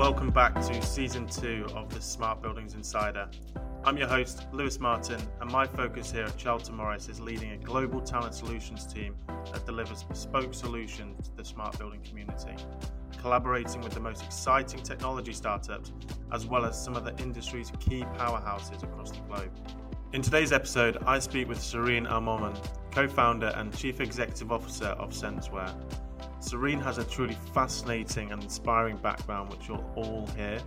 welcome back to season two of the Smart Buildings Insider. I'm your host, Lewis Martin, and my focus here at Charlton Morris is leading a global talent solutions team that delivers bespoke solutions to the smart building community, collaborating with the most exciting technology startups as well as some of the industry's key powerhouses across the globe. In today's episode, I speak with Serene Almomen, co founder and chief executive officer of Senseware. Serene has a truly fascinating and inspiring background, which you'll all hear.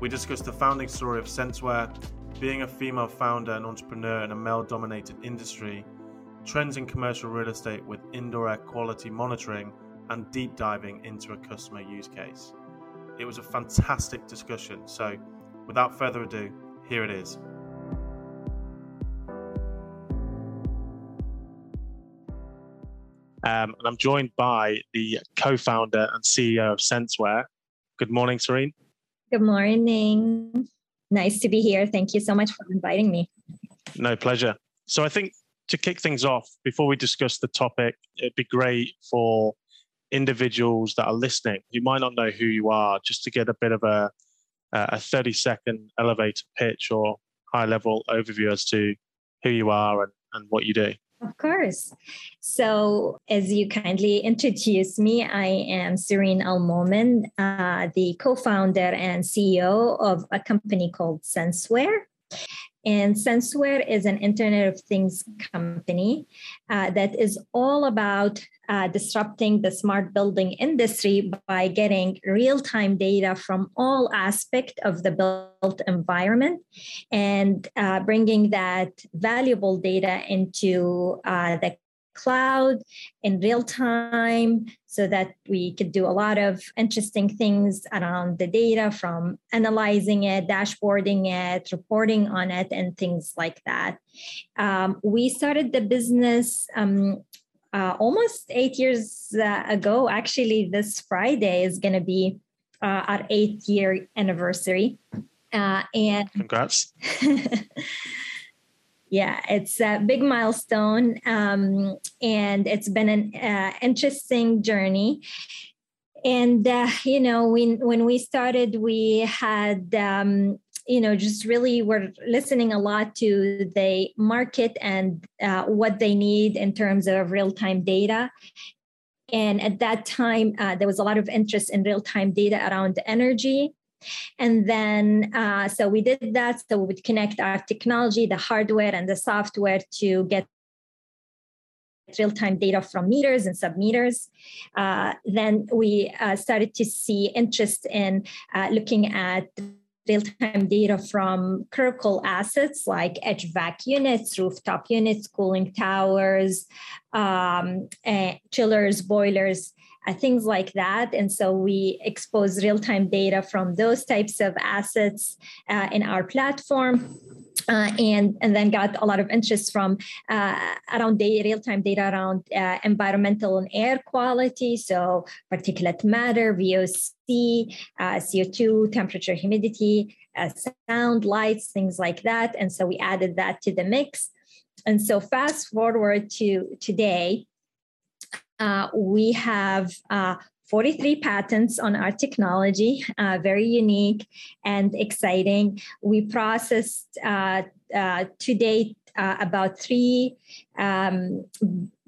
We discuss the founding story of Senseware, being a female founder and entrepreneur in a male dominated industry, trends in commercial real estate with indoor air quality monitoring, and deep diving into a customer use case. It was a fantastic discussion, so without further ado, here it is. Um, and I'm joined by the co founder and CEO of Senseware. Good morning, Serene. Good morning. Nice to be here. Thank you so much for inviting me. No, pleasure. So, I think to kick things off, before we discuss the topic, it'd be great for individuals that are listening who might not know who you are, just to get a bit of a, a 30 second elevator pitch or high level overview as to who you are and, and what you do. Of course. So, as you kindly introduced me, I am Serene Almomen, uh, the co founder and CEO of a company called Senseware. And Senseware is an Internet of Things company uh, that is all about uh, disrupting the smart building industry by getting real-time data from all aspects of the built environment and uh, bringing that valuable data into uh, the cloud in real time so that we could do a lot of interesting things around the data from analyzing it, dashboarding it, reporting on it, and things like that. Um, we started the business um, uh, almost eight years uh, ago. Actually, this Friday is going to be uh, our eighth year anniversary. Uh, and congrats. yeah, it's a big milestone, um, and it's been an uh, interesting journey. And uh, you know, when when we started, we had um, you know just really were listening a lot to the market and uh, what they need in terms of real-time data and at that time uh, there was a lot of interest in real-time data around energy and then uh, so we did that so we would connect our technology the hardware and the software to get real-time data from meters and submeters. Uh, then we uh, started to see interest in uh, looking at real-time data from critical assets like HVAC units, rooftop units, cooling towers, um, chillers, boilers, uh, things like that. And so we expose real-time data from those types of assets uh, in our platform. Uh, and and then got a lot of interest from uh, around real-time data around uh, environmental and air quality, so particulate matter, VOC, uh, CO2, temperature, humidity, uh, sound, lights, things like that. And so we added that to the mix. And so fast forward to today, uh, we have 43 patents on our technology, uh, very unique and exciting. We processed uh, uh, to date uh, about 3 um,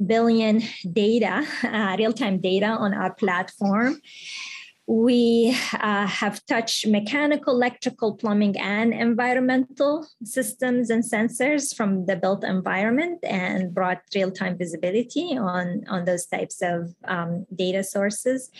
billion data, uh, real time data on our platform. We uh, have touched mechanical, electrical, plumbing, and environmental systems and sensors from the built environment and brought real time visibility on, on those types of um, data sources.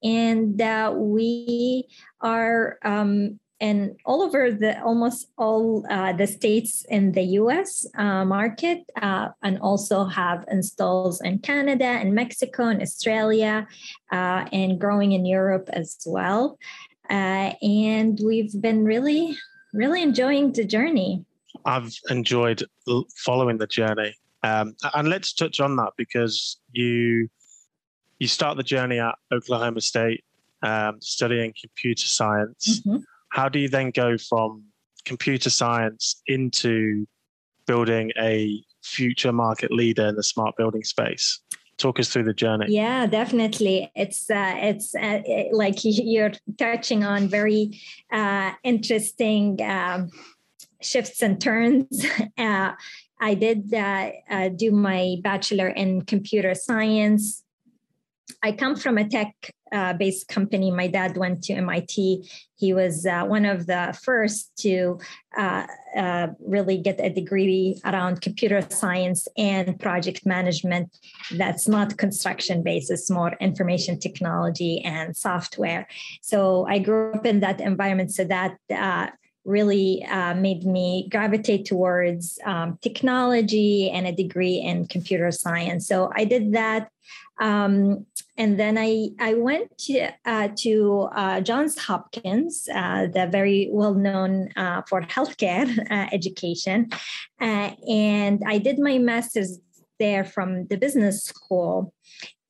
And uh, we are um, and all over the almost all uh, the states in the U.S. Uh, market, uh, and also have installs in Canada and Mexico and Australia, uh, and growing in Europe as well. Uh, and we've been really, really enjoying the journey. I've enjoyed following the journey, um, and let's touch on that because you you start the journey at Oklahoma State, um, studying computer science. Mm-hmm how do you then go from computer science into building a future market leader in the smart building space? talk us through the journey. Yeah, definitely. It's uh, it's uh, like you're touching on very uh, interesting um, shifts and turns. Uh, I did uh, uh, do my bachelor in computer science. I come from a tech uh, based company. My dad went to MIT. He was uh, one of the first to uh, uh, really get a degree around computer science and project management that's not construction based, it's more information technology and software. So I grew up in that environment. So that uh, really uh, made me gravitate towards um, technology and a degree in computer science. So I did that. Um, and then I, I went to, uh, to uh, Johns Hopkins, uh, the very well known uh, for healthcare uh, education. and I did my master's there from the business school.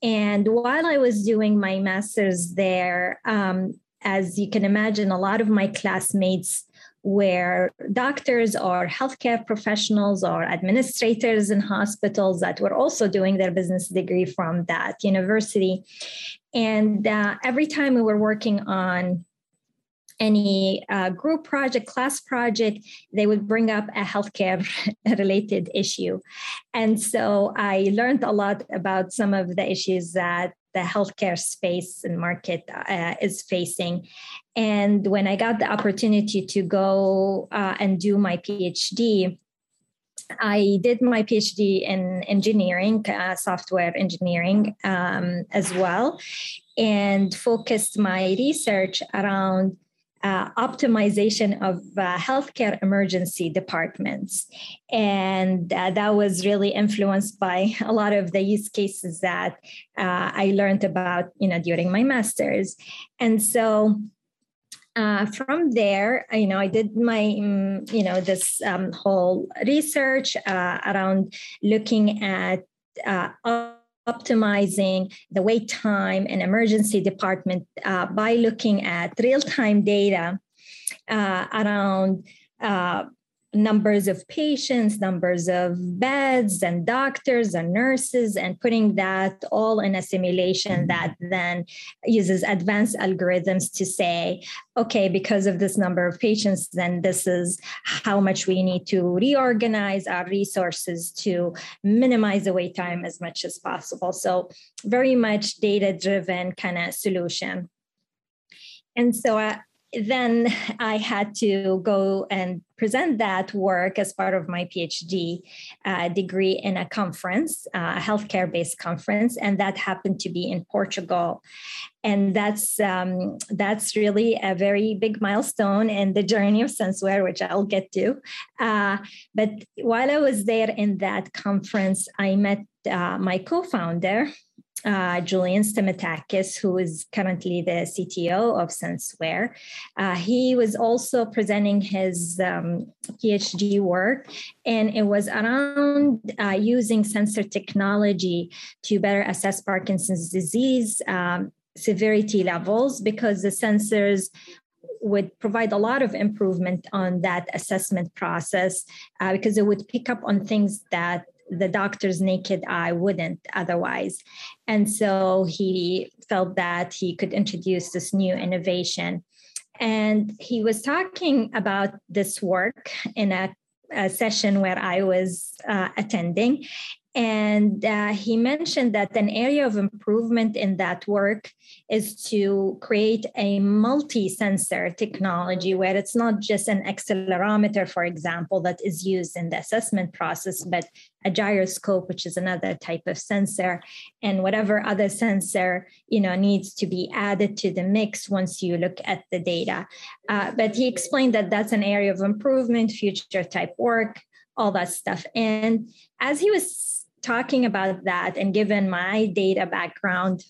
And while I was doing my master's there, um, as you can imagine, a lot of my classmates where doctors or healthcare professionals or administrators in hospitals that were also doing their business degree from that university. And uh, every time we were working on any uh, group project, class project, they would bring up a healthcare related issue. And so I learned a lot about some of the issues that the healthcare space and market uh, is facing. And when I got the opportunity to go uh, and do my PhD, I did my PhD in engineering, uh, software engineering um, as well, and focused my research around uh, optimization of uh, healthcare emergency departments. And uh, that was really influenced by a lot of the use cases that uh, I learned about, you know, during my master's. And so uh, from there, you know, I did my, mm, you know, this um, whole research uh, around looking at optimizing the wait time in emergency department uh, by looking at real-time data uh, around uh, numbers of patients, numbers of beds, and doctors and nurses, and putting that all in a simulation that then uses advanced algorithms to say, okay, because of this number of patients, then this is how much we need to reorganize our resources to minimize the wait time as much as possible. So, very much data driven kind of solution. And so, uh, then I had to go and present that work as part of my PhD uh, degree in a conference, uh, a healthcare based conference, and that happened to be in Portugal. And that's um, that's really a very big milestone in the journey of SenseWare, which I'll get to. Uh, but while I was there in that conference, I met uh, my co-founder, uh, Julian Stamatakis, who is currently the CTO of SenseWare. Uh, he was also presenting his um, PhD work, and it was around uh, using sensor technology to better assess Parkinson's disease um, severity levels because the sensors would provide a lot of improvement on that assessment process uh, because it would pick up on things that the doctor's naked eye wouldn't otherwise. And so he felt that he could introduce this new innovation. And he was talking about this work in a, a session where I was uh, attending. And uh, he mentioned that an area of improvement in that work is to create a multi sensor technology where it's not just an accelerometer, for example, that is used in the assessment process, but a gyroscope, which is another type of sensor, and whatever other sensor you know needs to be added to the mix once you look at the data. Uh, but he explained that that's an area of improvement, future type work, all that stuff. And as he was talking about that and given my data background,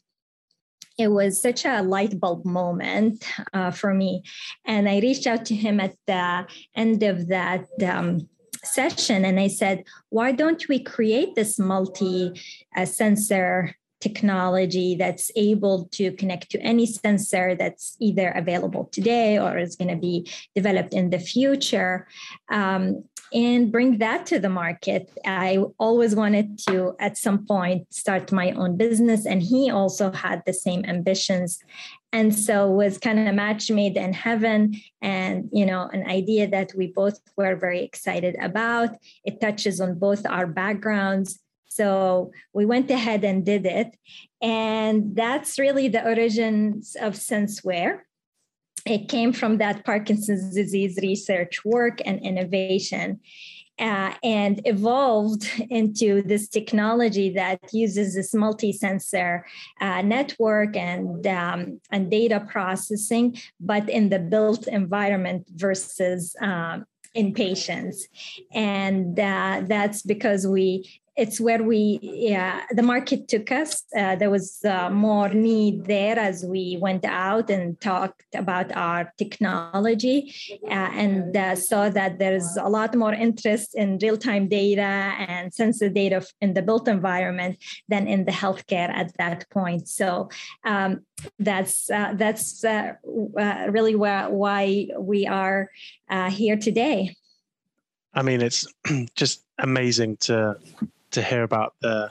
it was such a light bulb moment uh, for me. And I reached out to him at the end of that um, session and I said, why don't we create this multi uh, sensor technology that's able to connect to any sensor that's either available today or is going to be developed in the future? Um, and bring that to the market. I always wanted to, at some point, start my own business, and he also had the same ambitions. And so was kind of a match made in heaven, and you know, an idea that we both were very excited about. It touches on both our backgrounds. So we went ahead and did it. And that's really the origins of SenseWare it came from that Parkinson's disease research work and innovation. Uh, and evolved into this technology that uses this multi-sensor uh, network and um, and data processing, but in the built environment versus um, in patients, and uh, that's because we it's where we yeah the market took us. Uh, there was uh, more need there as we went out and talked about our technology uh, and uh, saw that there's a lot more interest in real-time data and sensor data in the built environment than in the healthcare at that point. So um, that's uh, that's uh, really where, why we are here today. I mean, it's just amazing to to hear about the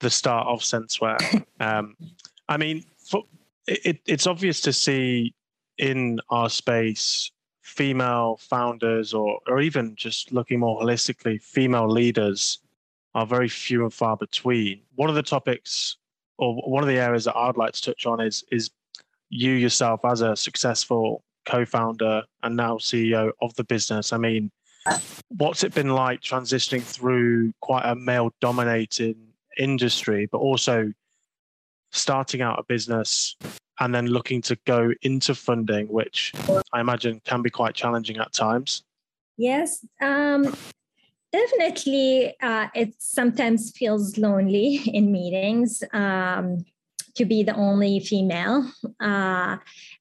the start of SenseWare. um, I mean, for, it, it's obvious to see in our space female founders or or even just looking more holistically female leaders are very few and far between one of the topics or one of the areas that i'd like to touch on is is you yourself as a successful co-founder and now ceo of the business i mean what's it been like transitioning through quite a male dominated industry, but also starting out a business and then looking to go into funding, which I imagine can be quite challenging at times? Yes. Um, definitely, uh, it sometimes feels lonely in meetings. Um, to be the only female uh,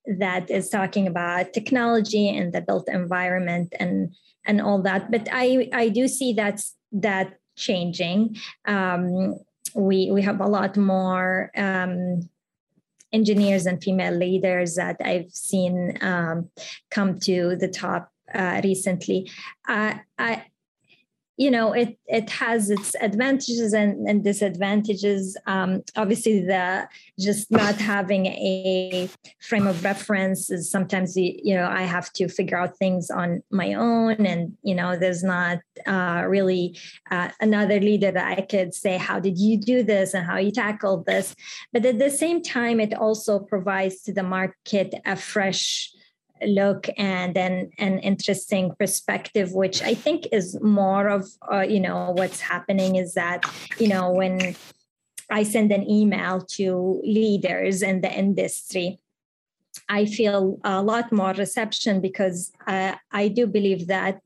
that is talking about technology and the built environment and and all that. But I I do see that's that changing. Um, we we have a lot more um, engineers and female leaders that I've seen um, come to the top uh, recently. Uh, I you know it it has its advantages and, and disadvantages. Um, obviously the just not having a frame of reference is sometimes you know i have to figure out things on my own and you know there's not uh, really uh, another leader that i could say how did you do this and how you tackled this? But at the same time it also provides to the market a fresh look and an, an interesting perspective which i think is more of uh, you know what's happening is that you know when i send an email to leaders in the industry i feel a lot more reception because uh, i do believe that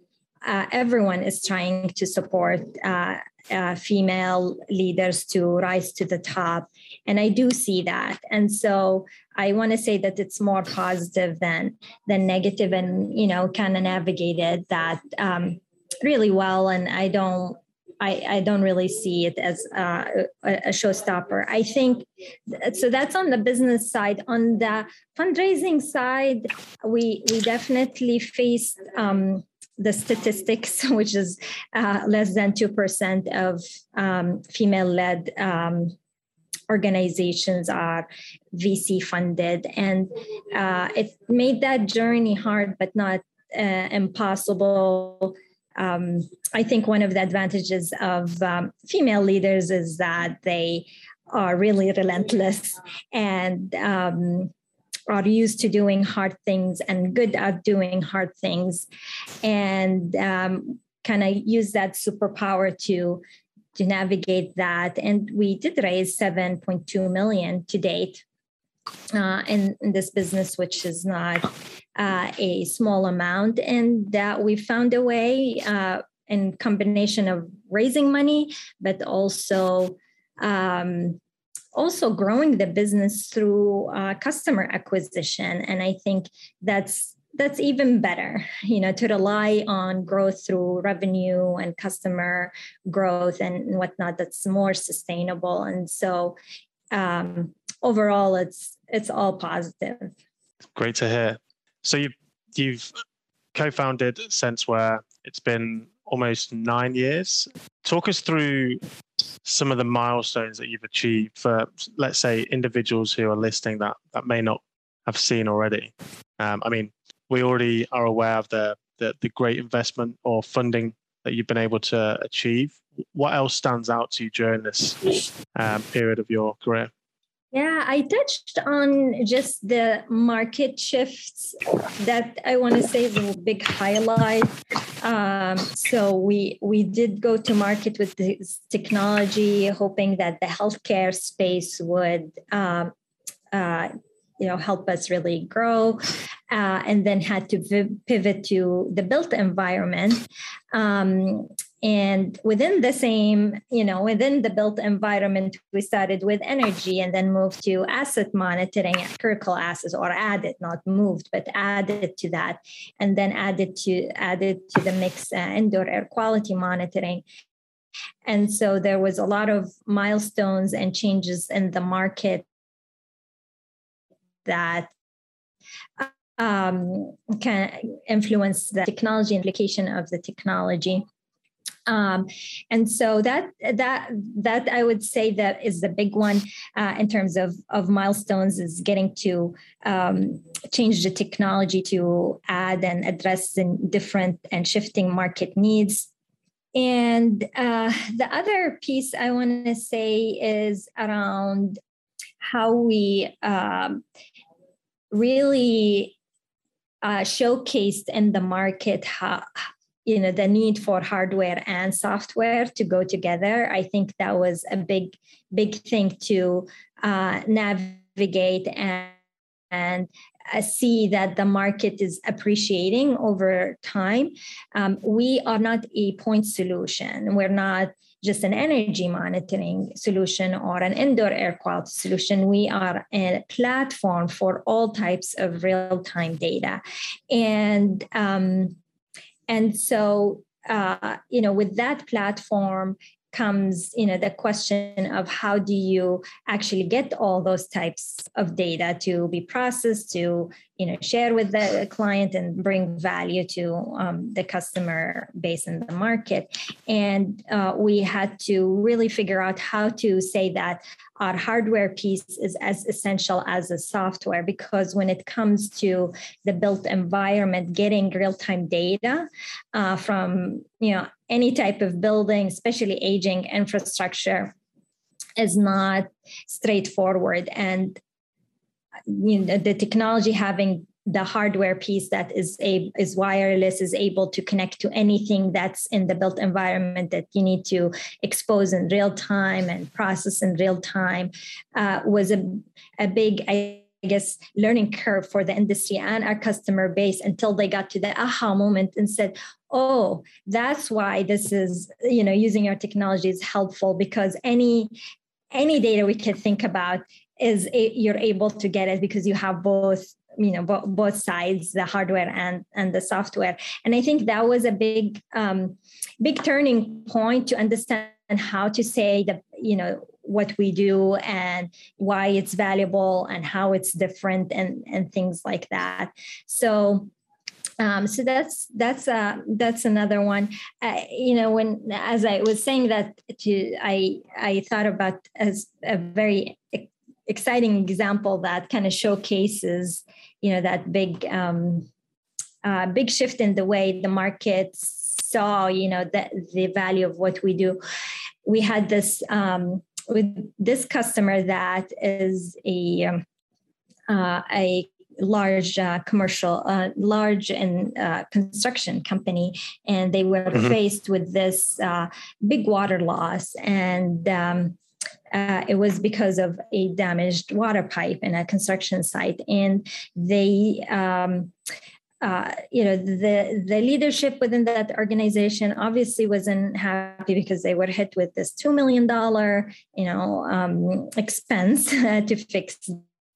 uh, everyone is trying to support uh, uh, female leaders to rise to the top and i do see that and so i want to say that it's more positive than than negative and you know kind of navigated that um, really well and i don't I, I don't really see it as uh, a, showstopper. I think so. That's on the business side. On the fundraising side, we we definitely faced um, the statistics, which is uh, less than 2% of um, female led um, organizations are VC funded. And uh, it made that journey hard, but not uh, impossible. Um, I think one of the advantages of um, female leaders is that they are really relentless and um, are used to doing hard things and good at doing hard things. And um, kind of use that superpower to to navigate that? And we did raise 7.2 million to date uh, in, in, this business which is not uh, a small amount. And that we found a way uh, in combination of raising money but also um, also growing the business through uh, customer acquisition. And i think that's that's even better you know to rely on growth through revenue and customer growth and whatnot that's more sustainable. And so um, overall it's it's all positive. Great to hear. So you you've co-founded senseware. It's been almost nine years. Talk us through some of the milestones that you've achieved for, let's say, individuals who are listening that that may not have seen already. Um, I mean, we already are aware of the, the the great investment or funding that you've been able to achieve. What else stands out to you during this um, period of your career? Yeah, I touched on just the market shifts that I want to say is a big highlight. Um, so we we did go to market with this technology, hoping that the healthcare space would. Um, uh, you know help us really grow uh, and then had to pivot to the built environment um, and within the same you know within the built environment we started with energy and then moved to asset monitoring critical assets or added not moved but added to that. And then added to added to the mix uh, indoor air quality monitoring. And so there was a lot of milestones and changes in the market that um, can influence the technology implication of the technology um, and so that that that I would say that is the big one uh, in terms of of milestones is getting to um, change the technology to add and address the different and shifting market needs. And uh, the other piece I want to say is around how we um, really uh, showcased in the market how you know the need for hardware and software to go together i think that was a big big thing to uh, navigate and, and uh, see that the market is appreciating over time um, we are not a point solution we're not just an energy monitoring solution or an indoor air quality solution. We are a platform for all types of real time data. And um, and so uh, you know with that platform comes you know the question of how do you actually get all those types of data to be processed to you know share with the client and bring value to um, the customer base in the market. And uh, we had to really figure out how to say that our hardware piece is as essential as the software because when it comes to the built environment getting real-time data uh, from you know any type of building especially aging infrastructure is not straightforward. And you know, the technology having the hardware piece that is a is wireless is able to connect to anything that's in the built environment that you need to expose in real time and process in real time uh, was a, a big I guess learning curve for the industry and our customer base until they got to the aha moment and said oh that's why this is you know using our technology is helpful because any any data we can think about is a, you're able to get it because you have both you know bo- both sides the hardware and and the software and i think that was a big um, big turning point to understand how to say that you know what we do and why it's valuable and how it's different and and things like that so um, so that's that's uh, that's another one. Uh, you know, when as I was saying that, to I I thought about as a very exciting example that kind of showcases you know that big um, uh, big shift in the way the market saw you know the, the value of what we do we had this um, with this customer that is a um, uh, a large uh, commercial, uh, large and uh, construction company, and they were mm-hmm. faced with this uh, big water loss, and um, uh, it was because of a damaged water pipe in a construction site, and they. Um, uh, you know the the leadership within that organization obviously wasn't happy because they were hit with this two million dollar you know um, expense to fix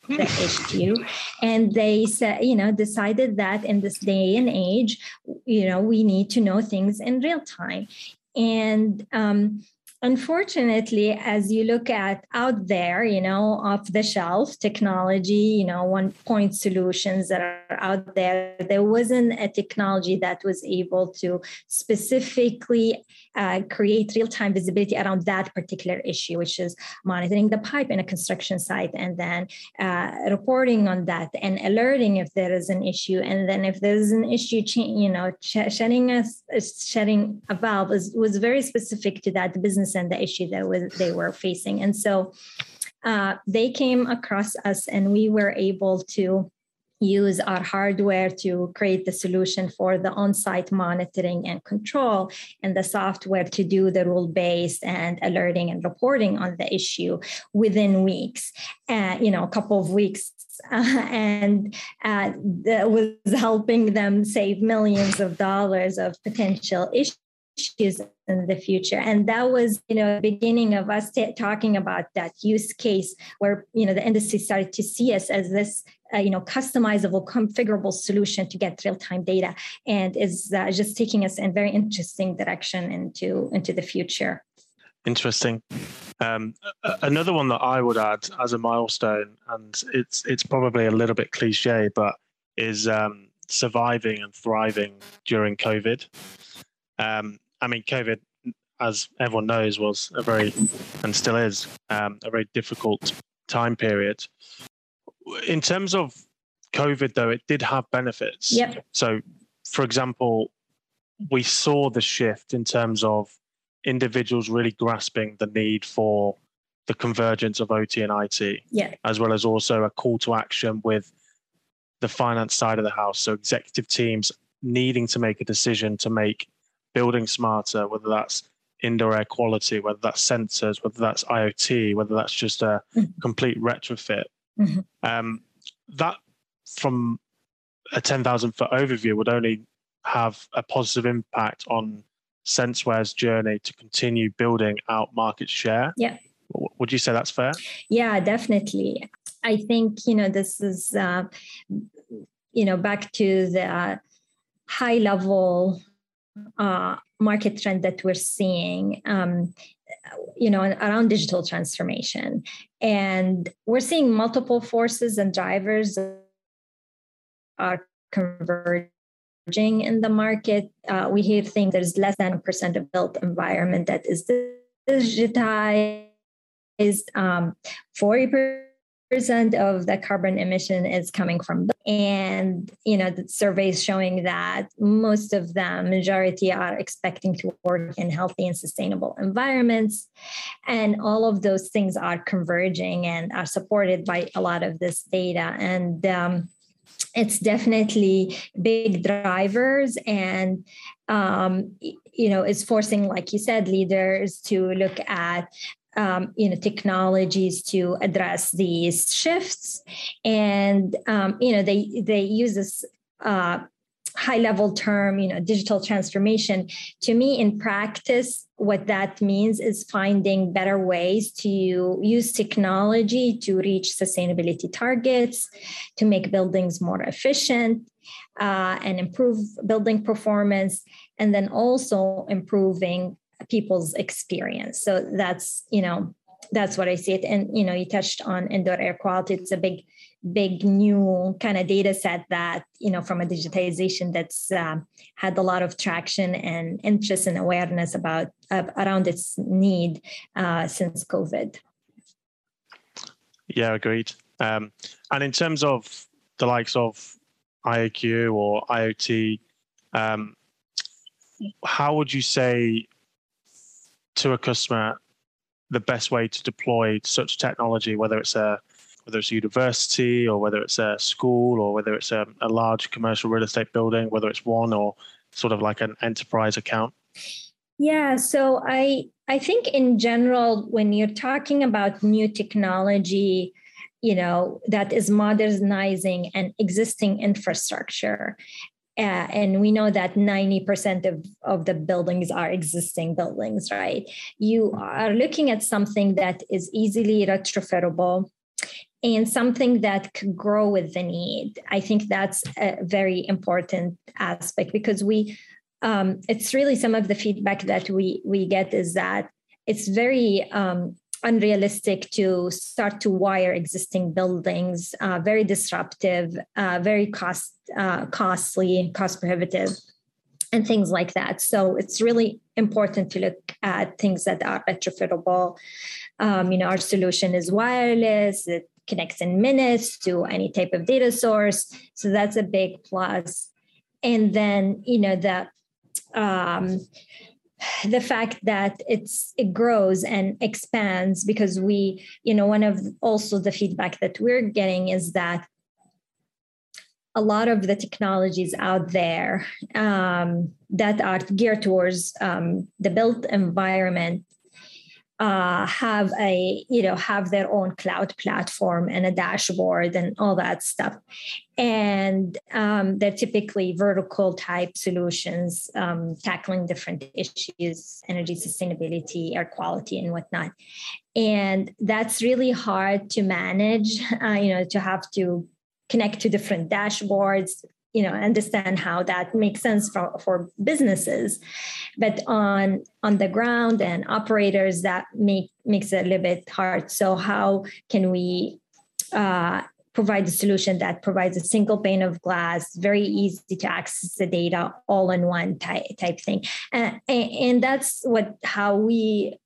the issue and they said you know decided that in this day and age you know we need to know things in real time and um, unfortunately, as you look at out there, you know, off the shelf technology, you know, one point solutions that are out there, there wasn't a technology that was able to specifically uh, create real time visibility around that particular issue, which is monitoring the pipe in a construction site and then uh, reporting on that and alerting if there is an issue. And then if there's an issue, you know, shutting a, shutting a valve is, was very specific to that business and the issue that was, they were facing. And so uh, they came across us and we were able to use our hardware to create the solution for the on-site monitoring and control and the software to do the rule-based and alerting and reporting on the issue within weeks uh, you know a couple of weeks uh, and uh, that was helping them save millions of dollars of potential issues in the future. And that was you know the beginning of us t- talking about that use case where you know the industry started to see us as this uh, you know customizable configurable solution to get real-time data. And is uh, just taking us in very interesting direction into into the future. Interesting. Um, another one that i would add as a milestone and it's it's probably a little bit cliche but is um, surviving and thriving during covid. Um, i mean covid as everyone knows was a very and still is um, a very difficult time period in terms of COVID, though, it did have benefits. Yep. So, for example, we saw the shift in terms of individuals really grasping the need for the convergence of OT and IT, yeah. as well as also a call to action with the finance side of the house. So, executive teams needing to make a decision to make building smarter, whether that's indoor air quality, whether that's sensors, whether that's IoT, whether that's just a mm-hmm. complete retrofit. Mm-hmm. Um, that, from a 10,000 foot overview, would only have a positive impact on SenseWare's journey to continue building out market share. Yeah. Would you say that's fair? Yeah, definitely. I think, you know, this is, uh, you know, back to the high level uh, market trend that we're seeing. Um, you know around digital transformation and we're seeing multiple forces and drivers are converging in the market uh, we hear things there's less than percent of built environment that is digitized um, 40% percent of the carbon emission is coming from and you know the surveys showing that most of them majority are expecting to work in healthy and sustainable environments. And all of those things are converging and are supported by a lot of this data. And um, it's definitely big drivers and um, you know it's forcing like you said leaders to look at um, you know technologies to address these shifts. And um, you know they they use this uh, high level term you know digital transformation. To me in practice what that means is finding better ways to use technology to reach sustainability targets to make buildings more efficient uh, and improve building performance and then also improving people's experience. So that's, you know, that's what I see it. And, you know, you touched on indoor air quality. It's a big, big new kind of data set that, you know, from a digitization that's uh, had a lot of traction and interest and awareness about uh, around its need uh, since COVID. Yeah, agreed. Um, and in terms of the likes of IAQ or IoT, um, how would you say to a customer the best way to deploy such technology, whether it's a whether it's a university or whether it's a school or whether it's a, a large commercial real estate building, whether it's one or sort of like an enterprise account? Yeah, so I I think in general, when you're talking about new technology, you know that is modernizing an existing infrastructure uh, and we know that 90% of, of the buildings are existing buildings, right? You are looking at something that is easily retrofittable and something that could grow with the need. I think that's a very important aspect because we, um, it's really some of the feedback that we we get is that it's very um, unrealistic to start to wire existing buildings, uh, very disruptive, uh, very cost uh, costly, cost prohibitive, and things like that. So it's really important to look at things that are retrofittable. Um, you know, our solution is wireless. It connects in minutes to any type of data source. So that's a big plus. And then, you know, the um, the fact that it's it grows and expands because we you know one of also the feedback that we're getting is that a lot of the technologies out there um, that are geared towards um, the built environment uh, have a you know have their own cloud platform and a dashboard and all that stuff. And um, they're typically vertical type solutions um, tackling different issues energy sustainability air quality and whatnot. And that's really hard to manage uh, you know to have to connect to different dashboards you know understand how that makes sense for, for businesses. But on on the ground and operators that make makes it a little bit hard. So how can we uh, provide a solution that provides a single pane of glass very easy to access the data all in one type, type thing? And, and that's what how we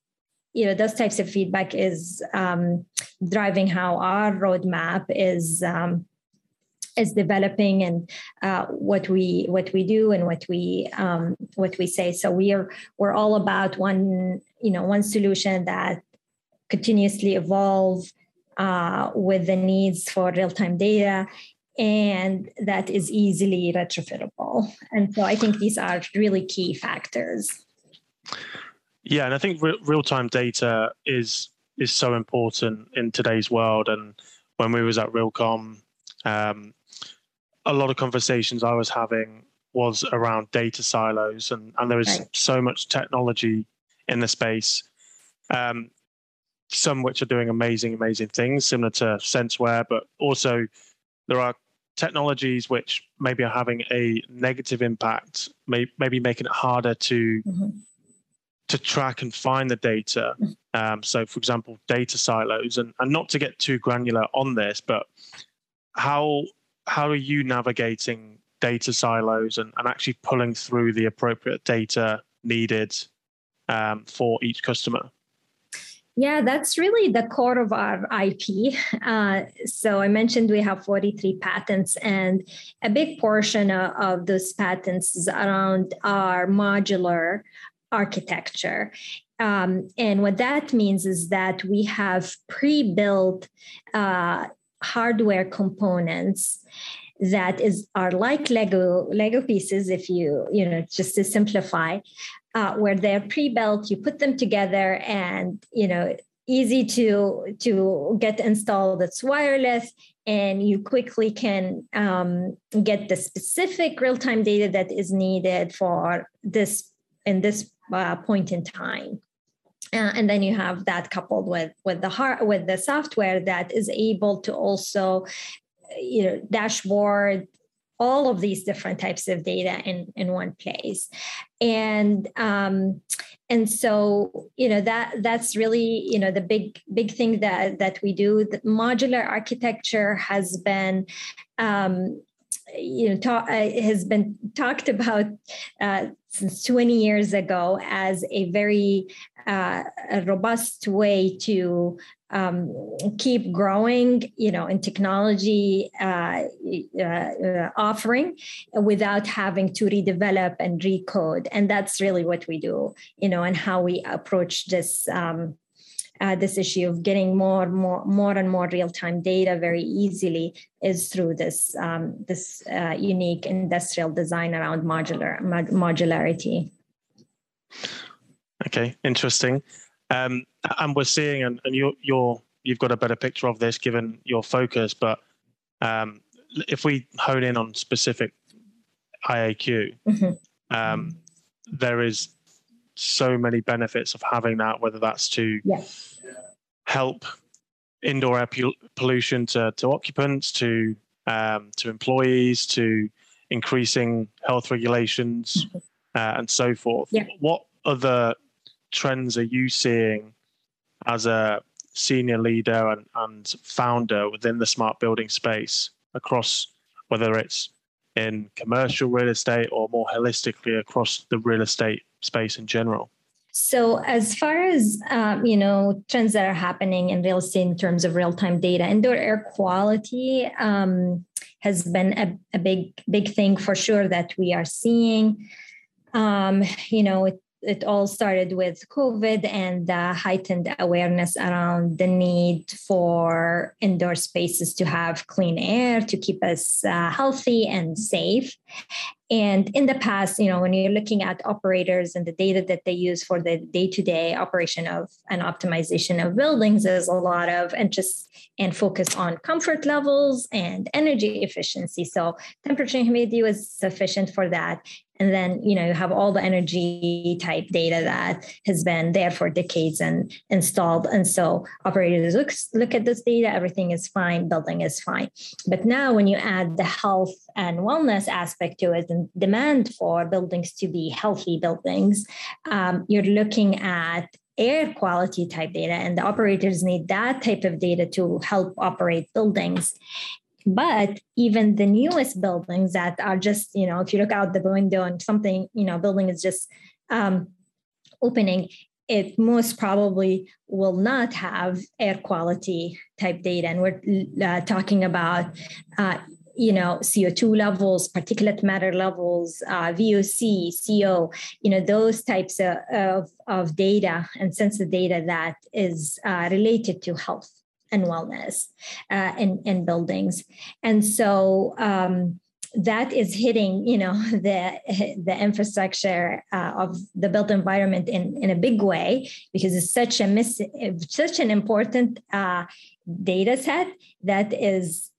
you know those types of feedback is um, driving how our roadmap is um, is developing and uh, what we what we do and what we um, what we say. So we are we're all about one you know one solution that continuously evolve uh, with the needs for real time data and that is easily retrofittable. And so I think these are really key factors. Yeah, and I think re- real time data is is so important in today's world. And when we was at Realcomm, um, a lot of conversations I was having was around data silos, and, and there is right. so much technology in the space. Um, some which are doing amazing, amazing things, similar to SenseWare, but also there are technologies which maybe are having a negative impact, may, maybe making it harder to mm-hmm. to track and find the data. Mm-hmm. Um, so, for example, data silos, and, and not to get too granular on this, but how how are you navigating data silos and, and actually pulling through the appropriate data needed um, for each customer? Yeah, that's really the core of our IP. Uh, so I mentioned we have 43 patents, and a big portion of, of those patents is around our modular architecture. Um, and what that means is that we have pre built uh, hardware components that is are like lego lego pieces if you you know just to simplify uh, where they're pre-built you put them together and you know easy to to get installed it's wireless and you quickly can um, get the specific real-time data that is needed for this in this uh, point in time uh, and then you have that coupled with with the hard with the software that is able to also you know dashboard all of these different types of data in in one place. And um and so you know that that's really you know the big big thing that that we do. The modular architecture has been um you know uh, has been talked about uh, since 20 years ago as a very uh, robust way to um, keep growing, you know, in technology uh, uh, offering without having to redevelop and recode. And that's really what we do, you know, and how we approach this um, uh, this issue of getting more, more, more and more real-time data very easily is through this um, this uh, unique industrial design around modular mod- modularity. Okay, interesting. Um, and we're seeing, and, and you're, you're you've got a better picture of this given your focus. But um, if we hone in on specific IAQ, mm-hmm. um, there is so many benefits of having that, whether that's to help indoor air pollution to, to occupants, to um, to employees, to increasing health regulations, mm-hmm. uh, and so forth. Yeah. What other trends are you seeing as a senior leader and, and founder within the smart building space across whether it's in commercial real estate or more holistically across the real estate space in general? So, as far as um, you know, trends that are happening in real estate in terms of real-time data, indoor air quality um, has been a, a, big, big thing for sure that we are seeing. Um, you know, it, it all started with COVID and the heightened awareness around the need for indoor spaces to have clean air to keep us uh, healthy and safe. And in the past, you know, when you're looking at operators and the data that they use for the day-to-day operation of and optimization of buildings, there's a lot of interest and focus on comfort levels and energy efficiency. So temperature and humidity was sufficient for that. And then you know you have all the energy type data that has been there for decades and installed. And so operators look, look at this data everything is fine building is fine. But now when you add the health and wellness aspect to it and demand for buildings to be healthy buildings um, you're looking at air quality type data and the operators need that type of data to help operate buildings. But even the newest buildings that are just you know if you look out the window and something you know building is just um, opening it most probably will not have air quality type data. And we're uh, talking about uh, you know co2 levels particulate matter levels uh, voc co you know those types of, of, of data and sensor data that is uh, related to health and wellness uh, in, in buildings. And so um, that is hitting, you know, the the infrastructure uh, of the built environment in, in a big way because it's such a miss, such an important uh, data set that is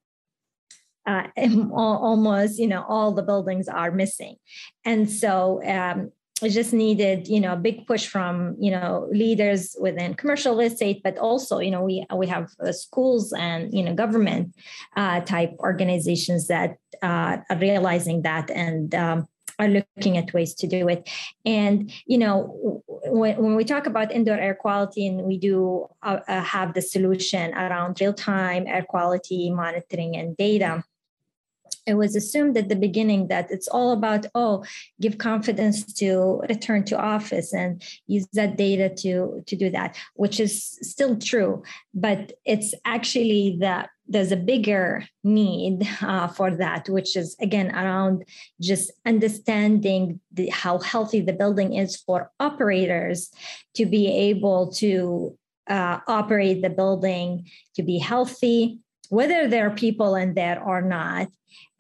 uh, almost you know all the buildings are missing. And so um, it just needed you know a big push from you know leaders within commercial real estate but also you know we we have uh, schools and you know government uh, type organizations that uh, are realizing that and um, are looking at ways to do it. And you know when, when we talk about indoor air quality and we do uh, uh have the solution around real-time air quality monitoring and data it was assumed at the beginning that it's all about oh give confidence to return to office and use that data to to do that which is still true. But it's actually that there's a bigger need uh, for that which is again around just understanding the, how healthy the building is for operators to be able to uh, operate the building to be healthy whether there are people in there or not,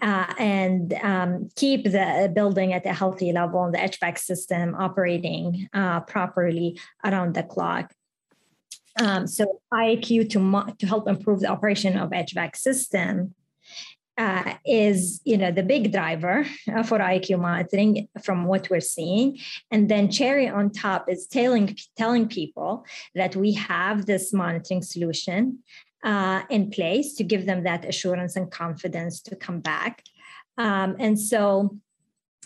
uh, and um, keep the building at a healthy level and the HVAC system operating uh, properly around the clock. Um, so IAQ to, mo- to help improve the operation of HVAC system uh, is you know the big driver uh, for IAQ monitoring from what we're seeing, and then cherry on top is telling telling people that we have this monitoring solution uh, in place to give them that assurance and confidence to come back. Um, and so,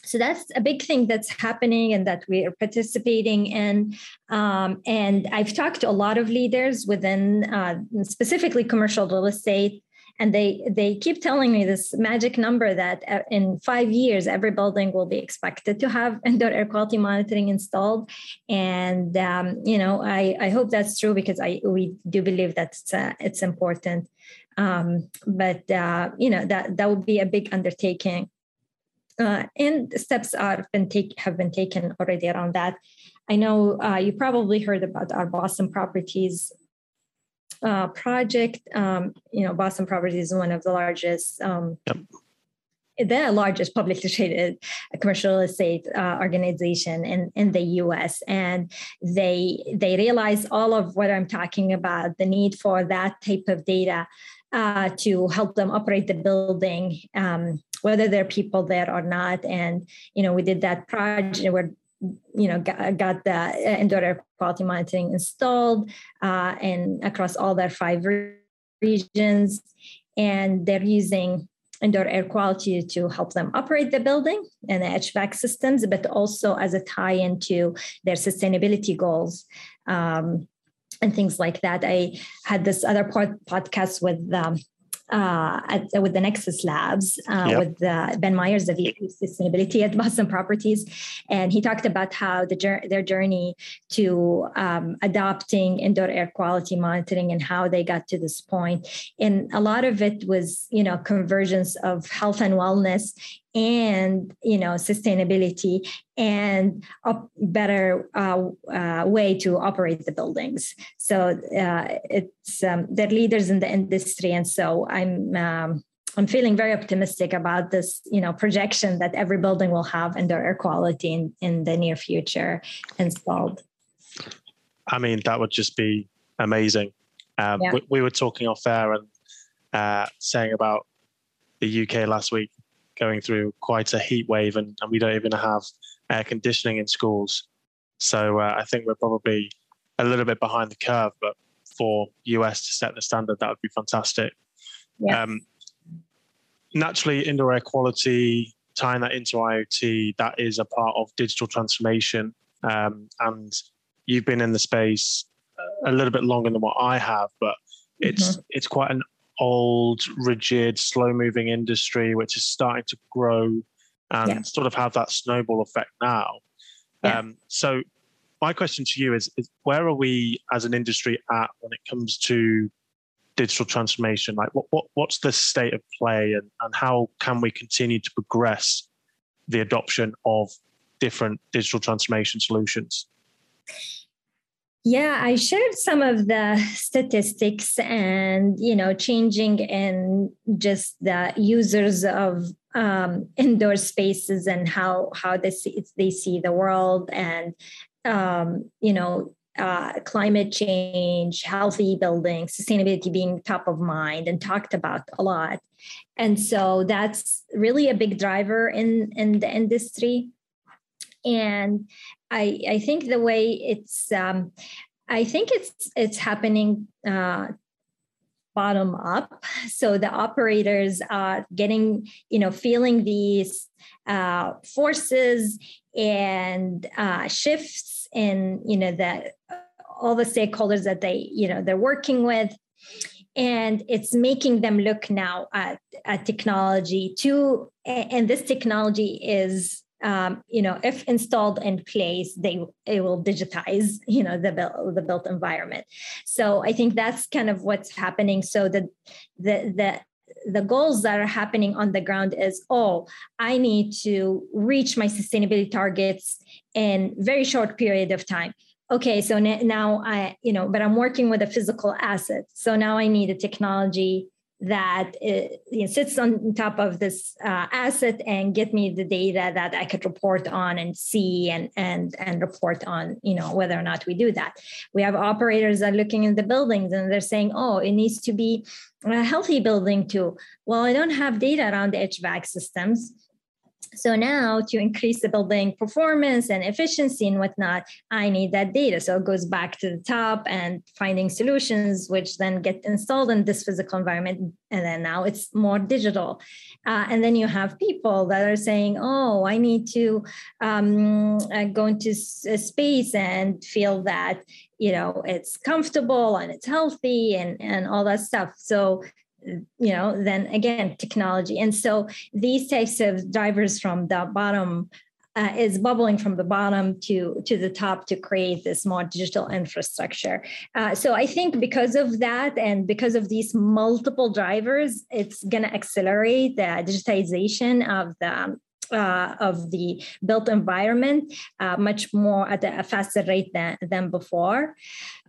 so that's a big thing that's happening and that we are participating in. Um, and I've talked to a lot of leaders within uh, specifically commercial real estate and they they keep telling me this magic number that uh, in five years every building will be expected to have indoor air quality monitoring installed. And um, you know I, I hope that's true because I we do believe that it's, uh, it's important. Um, but uh, you know that that would be a big undertaking. Uh, and steps are been take have been taken already around that. I know uh, you probably heard about our Boston properties uh, project. Um, you know, Boston Properties is one of the largest. Um, yep. The largest publicly traded commercial estate uh, organization in, in the U.S. and they they realize all of what I'm talking about, the need for that type of data uh, to help them operate the building, um, whether there are people there or not. And you know, we did that project. We're you know got, got the indoor air quality monitoring installed uh, and across all their five regions and they're using indoor air quality to help them operate the building and the HVAC systems, but also as a tie into their sustainability goals. Um, and things like that. I had this other pod- podcast with um, uh, at, with the Nexus Labs uh, yep. with uh, Ben Myers the VP of Sustainability at Boston Properties, and he talked about how the their journey to um, adopting indoor air quality monitoring and how they got to this point. And a lot of it was, you know, convergence of health and wellness and you know sustainability and a better uh, uh, way to operate the buildings. So uh, it's um, they're leaders in the industry and so i'm um, i'm feeling very optimistic about this you know projection that every building will have indoor air quality in, in the near future installed. I mean that would just be amazing. Um, yeah. we, we, were talking off air and uh, saying about the uk last week going through quite a heat wave, and, and we don't even have air conditioning in schools. So uh, I think we're probably a little bit behind the curve, but for US to set the standard, that would be fantastic. Yeah. Um, naturally, indoor air quality, tying that into IoT, that is a part of digital transformation. Um, and you've been in the space a little bit longer than what I have, but it's mm-hmm. it's quite an old, rigid, slow moving industry, which is starting to grow and yeah. sort of have that snowball effect now. Yeah. Um, so, my question to you is, is where are we as an industry at when it comes to digital transformation? Like, what, what what's the state of play, and, and how can we continue to progress the adoption of different digital transformation solutions? Yeah, I shared some of the statistics and you know changing in just the users of um, indoor spaces and how how they see they see the world and um, you know uh, climate change, healthy buildings, sustainability being top of mind and talked about a lot. And so that's really a big driver in in the industry and I, I think the way it's um, I think it's it's happening uh, bottom up. So the operators are getting you know feeling these uh, forces and uh, shifts in you know the all the stakeholders that they you know they're working with and it's making them look now at, at technology too and this technology is um, you know, if installed in place, they it will digitize, you know, the built the built environment. So I think that's kind of what's happening. So the the the the goals that are happening on the ground is oh i need to reach my sustainability targets in very short period of time okay so now i you know but i'm working with a physical asset so now i need a technology that it, know, sits on top of this uh, asset and get me the data that I could report on and see and and and report on you know whether or not we do that. We have operators that are looking in the buildings and they're saying, oh, it needs to be a healthy building too. Well, I don't have data around the HVAC systems so now to increase the building performance and efficiency and whatnot, I need that data. So it goes back to the top and finding solutions, which then get installed in this physical environment. And then now it's more digital. Uh, and then you have people that are saying, oh, I need to um, uh, go into a space and feel that you know it's comfortable and it's healthy and and all that stuff so you know then again technology and so these types of drivers from the bottom uh, is bubbling from the bottom to to the top to create this more digital infrastructure. Uh, so I think because of that and because of these multiple drivers, it's going to accelerate the digitization of the uh, of the built environment uh, much more at a faster rate than, than before.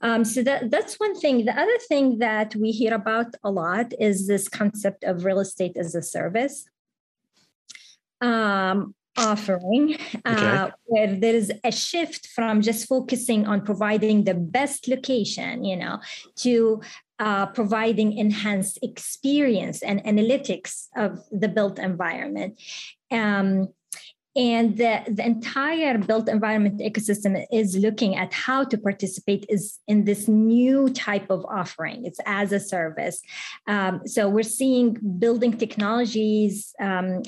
Um, so that, that's one thing. The other thing that we hear about a lot is this concept of real estate as a service. Um, offering uh, where there is a shift from just focusing on providing the best location you know to uh, providing enhanced experience and analytics of the built environment um, and the, the entire built environment ecosystem is looking at how to participate is in this new type of offering. It's as a service. Um, so we're seeing building technologies um,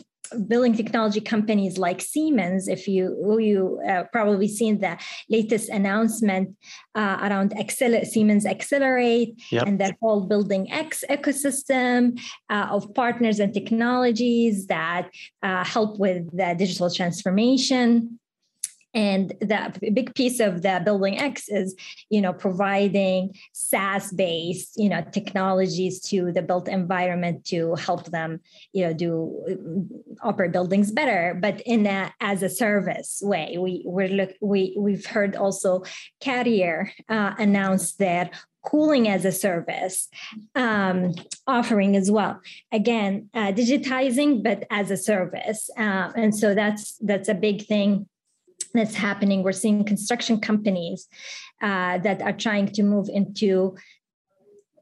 building technology companies like Siemens, if you you uh, probably seen the latest announcement uh, around Accel- Siemens Accelerate yep. and their whole Building X ecosystem uh, of partners and technologies that uh, help with the digital transformation and the big piece of the building x is you know providing saas based you know technologies to the built environment to help them you know do uh, operate buildings better. But in a as a service way we we're look we we've heard also carrier uh, announce their cooling as a service um, offering as well. Again uh, digitizing but as a service uh, and so that's that's a big thing that's happening. We're seeing construction companies uh, that are trying to move into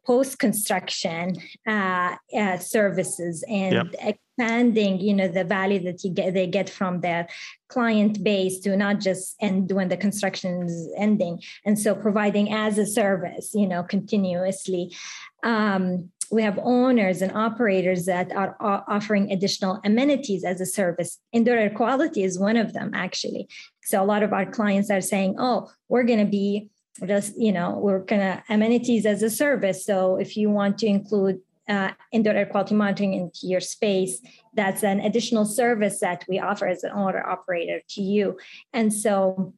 post construction uh, uh, services and yep. expanding you know the value that you get they get from their client base to not just end when the construction is ending and so providing as a service you know continuously um, we have owners and operators that are offering additional amenities as a service. Indoor air quality is one of them, actually. So a lot of our clients are saying, "Oh, we're going to be just, you know, we're going to amenities as a service. So if you want to include uh, indoor air quality monitoring into your space, that's an additional service that we offer as an owner operator to you." And so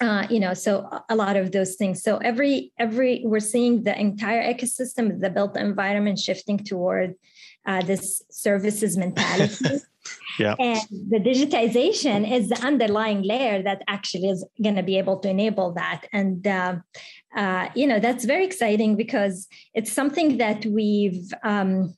uh, you know so a lot of those things. So every every we're seeing the entire ecosystem the built environment shifting toward uh, this services mentality. Yeah. And the digitization is the underlying layer that actually is going to be able to enable that. And uh, uh, you know that's very exciting because it's something that we've um,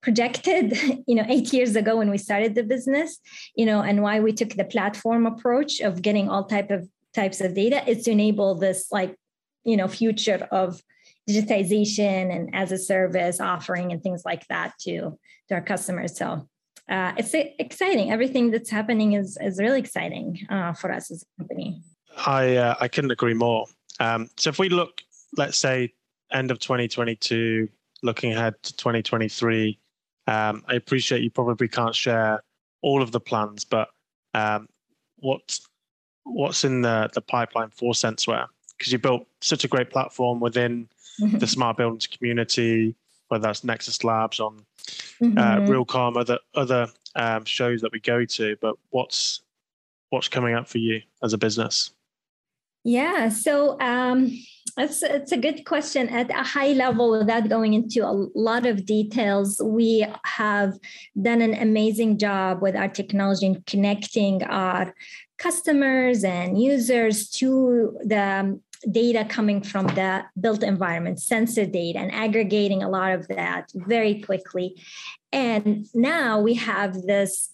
projected you know eight years ago when we started the business you know and why we took the platform approach of getting all type of types of data is to enable this like you know future of digitization and as a service offering and things like that to to our customers. So uh, it's exciting. Everything that's happening is is really exciting uh, for us as a company. I uh, i couldn't agree more. Um, so if we look let's say end of 2022 looking ahead to 2023 um, i appreciate you probably can't share all of the plans but um, what what's in the, the pipeline for Senseware? Because you built such a great platform within mm-hmm. the smart buildings community, whether that's Nexus Labs on uh, mm-hmm. uh, other other um, shows that we go to. But what's what's coming up for you as a business? Yeah, so um, it's it's a good question. At a high level, without going into a lot of details, we have done an amazing job with our technology in connecting our customers and users to the data coming from the built environment, sensor data, and aggregating a lot of that very quickly. And now we have this,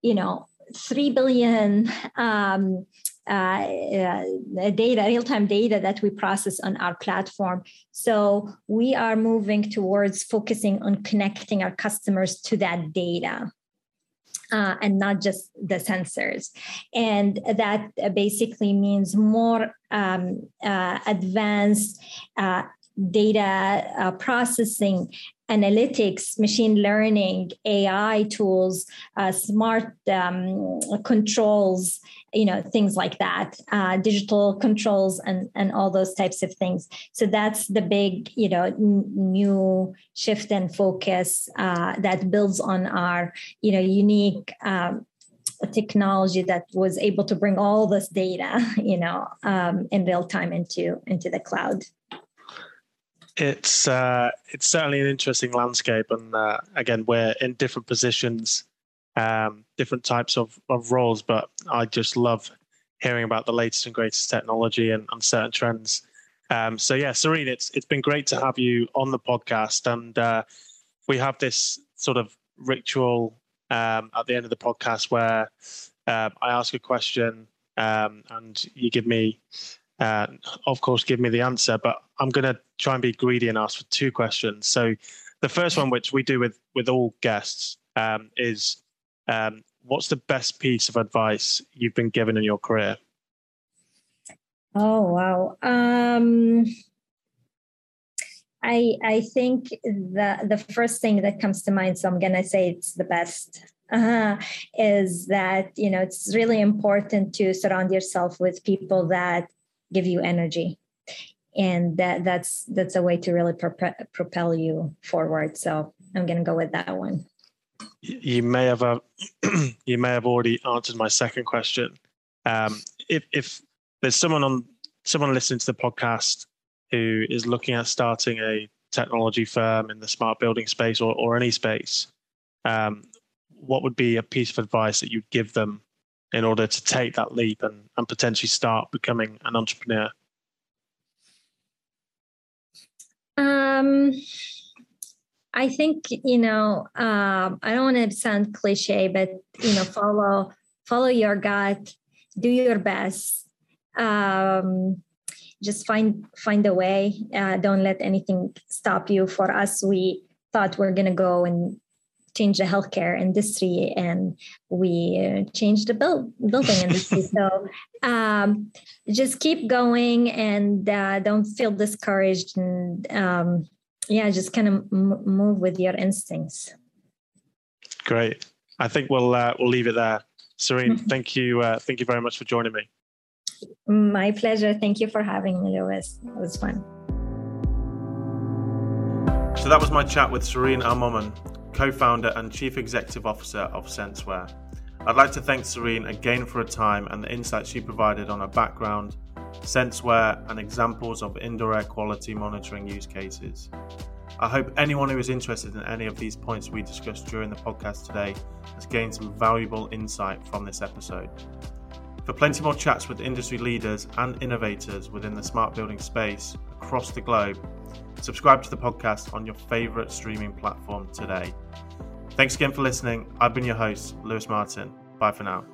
you know, 3 billion um, data, real time data that we process on our platform. So we are moving towards focusing on connecting our customers to that data uh, and not just the sensors. And that basically means more um, uh, advanced uh, data uh, processing analytics, machine learning, AI tools, uh, smart um, controls, you know, things like that, uh, digital controls, and and all those types of things. So that's the big, you know, n- new shift and focus uh, that builds on our, you know, unique. Um, technology that was able to bring all this data you know um, in real time into into the cloud it's uh, it's certainly an interesting landscape, and uh, again, we're in different positions, um, different types of, of roles. But I just love hearing about the latest and greatest technology and, and certain trends. Um, so yeah, Serene, it's it's been great to have you on the podcast, and uh, we have this sort of ritual um, at the end of the podcast where uh, I ask a question um, and you give me uh, of course, give me the answer, but I'm going to try and be greedy and ask for two questions. So, the first one, which we do with with all guests, um, is um, what's the best piece of advice you've been given in your career? Oh wow. Um, I I think the the first thing that comes to mind, so I'm gonna say it's the best, uh, is that you know it's really important to surround yourself with people that give you energy, and that that's that's a way to really propel, propel you forward. So I'm gonna go with that one. You may have uh, you may have already answered my second question. Um, if if there's someone on someone listening to the podcast who is looking at starting a technology firm in the smart building space or, or any space, um, what would be a piece of advice that you'd give them in order to take that leap and, and potentially start becoming an entrepreneur? Um, I think you know uh, I don't want to sound cliche, but you know follow follow your gut, do your best, um, just find find a way uh, don't let anything stop you. For us we thought we're going to go and change the healthcare industry and we uh, changed the build, building industry. So um, just keep going and uh, don't feel discouraged and um, yeah just kind of m- move with your instincts great i think we'll uh, we'll leave it there serene thank you uh, thank you very much for joining me my pleasure. Thank you for having me, Lewis. It was fun. So that was my chat with Serene Al-Momen, co-founder and chief executive officer of Senseware. I'd like to thank Serene again for her time and the insights she provided on her background, Senseware, and examples of indoor air quality monitoring use cases. I hope anyone who is interested in any of these points we discussed during the podcast today has gained some valuable insight from this episode. For plenty more chats with industry leaders and innovators within the smart building space across the globe, subscribe to the podcast on your favourite streaming platform today. Thanks again for listening. I've been your host, Lewis Martin. Bye for now.